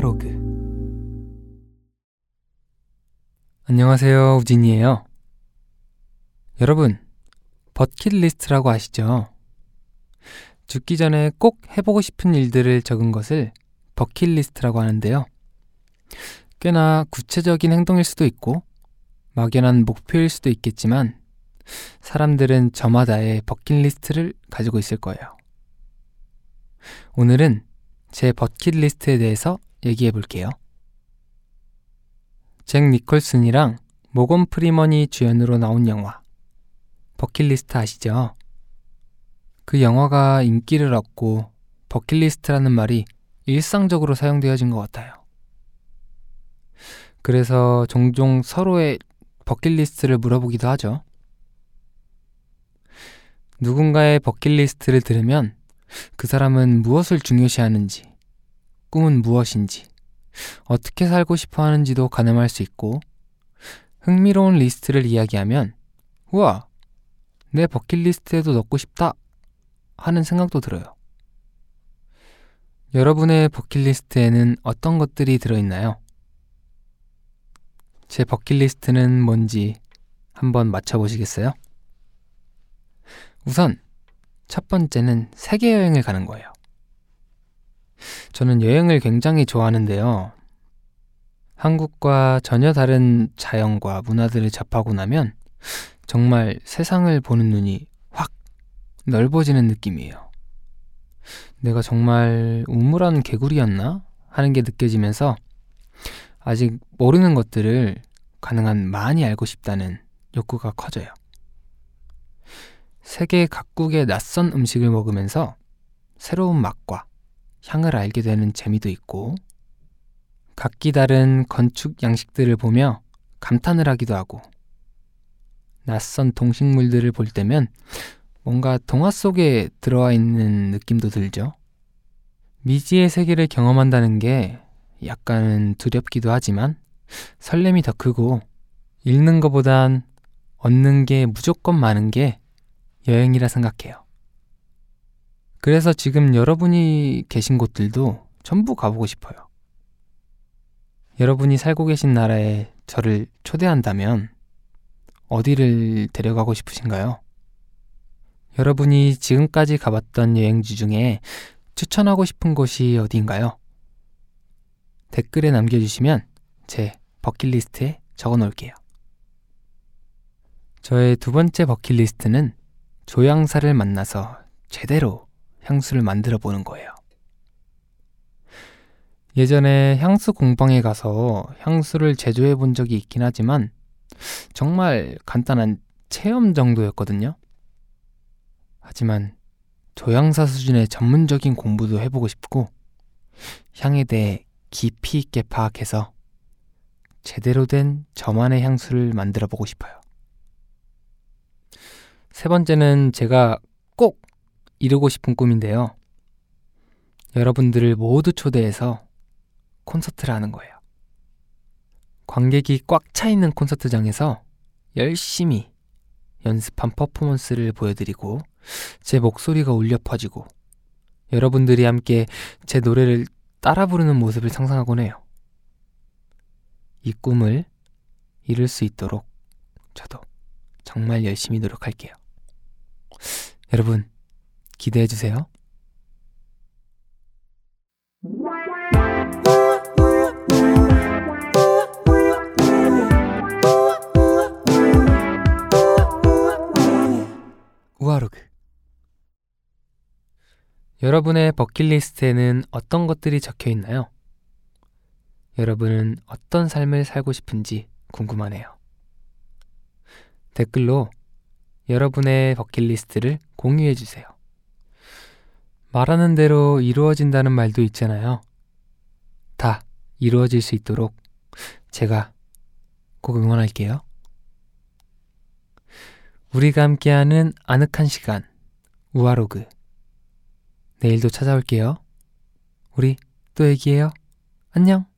프롤로그 안녕하세요. 우진이에요. 여러분, 버킷리스트라고 아시죠? 죽기 전에 꼭 해보고 싶은 일들을 적은 것을 버킷리스트라고 하는데요. 꽤나 구체적인 행동일 수도 있고, 막연한 목표일 수도 있겠지만, 사람들은 저마다의 버킷리스트를 가지고 있을 거예요. 오늘은 제 버킷리스트에 대해서 얘기해 볼게요. 잭 니콜슨이랑 모건 프리먼이 주연으로 나온 영화 버킷리스트 아시죠? 그 영화가 인기를 얻고 버킷리스트라는 말이 일상적으로 사용되어진 것 같아요. 그래서 종종 서로의 버킷리스트를 물어보기도 하죠. 누군가의 버킷리스트를 들으면 그 사람은 무엇을 중요시하는지, 꿈은 무엇인지, 어떻게 살고 싶어 하는지도 가늠할 수 있고, 흥미로운 리스트를 이야기하면, 우와, 내 버킷리스트에도 넣고 싶다 하는 생각도 들어요. 여러분의 버킷리스트에는 어떤 것들이 들어있나요? 제 버킷리스트는 뭔지 한번 맞춰보시겠어요? 우선 첫 번째는 세계 여행을 가는 거예요. 저는 여행을 굉장히 좋아하는데요. 한국과 전혀 다른 자연과 문화들을 접하고 나면 정말 세상을 보는 눈이 확 넓어지는 느낌이에요. 내가 정말 우물한 개구리였나? 하는 게 느껴지면서 아직 모르는 것들을 가능한 많이 알고 싶다는 욕구가 커져요. 세계 각국의 낯선 음식을 먹으면서 새로운 맛과 향을 알게 되는 재미도 있고, 각기 다른 건축 양식들을 보며 감탄을 하기도 하고, 낯선 동식물들을 볼 때면 뭔가 동화 속에 들어와 있는 느낌도 들죠. 미지의 세계를 경험한다는 게 약간은 두렵기도 하지만 설렘이 더 크고 읽는 것보단 얻는 게 무조건 많은 게 여행이라 생각해요. 그래서 지금 여러분이 계신 곳들도 전부 가보고 싶어요. 여러분이 살고 계신 나라에 저를 초대한다면 어디를 데려가고 싶으신가요? 여러분이 지금까지 가봤던 여행지 중에 추천하고 싶은 곳이 어디인가요? 댓글에 남겨주시면 제 버킷리스트에 적어 놓을게요. 저의 두 번째 버킷리스트는 조향사를 만나서 제대로 향수를 만들어 보는 거예요. 예전에 향수 공방에 가서 향수를 제조해 본 적이 있긴 하지만 정말 간단한 체험 정도였거든요. 하지만 조향사 수준의 전문적인 공부도 해보고 싶고 향에 대해 깊이 있게 파악해서 제대로 된 저만의 향수를 만들어 보고 싶어요. 세 번째는 제가 꼭 이루고 싶은 꿈인데요. 여러분들을 모두 초대해서 콘서트를 하는 거예요. 관객이 꽉 차 있는 콘서트장에서 열심히 연습한 퍼포먼스를 보여드리고 제 목소리가 울려 퍼지고 여러분들이 함께 제 노래를 따라 부르는 모습을 상상하곤 해요. 이 꿈을 이룰 수 있도록 저도 정말 열심히 노력할게요. 여러분, 기대해 주세요. 우아로그 여러분의 버킷리스트에는 어떤 것들이 적혀 있나요? 여러분은 어떤 삶을 살고 싶은지 궁금하네요. 댓글로 여러분의 버킷리스트를 공유해 주세요. 말하는 대로 이루어진다는 말도 있잖아요. 다 이루어질 수 있도록 제가 꼭 응원할게요. 우리가 함께하는 아늑한 시간, 우아로그. 내일도 찾아올게요. 우리 또 얘기해요. 안녕.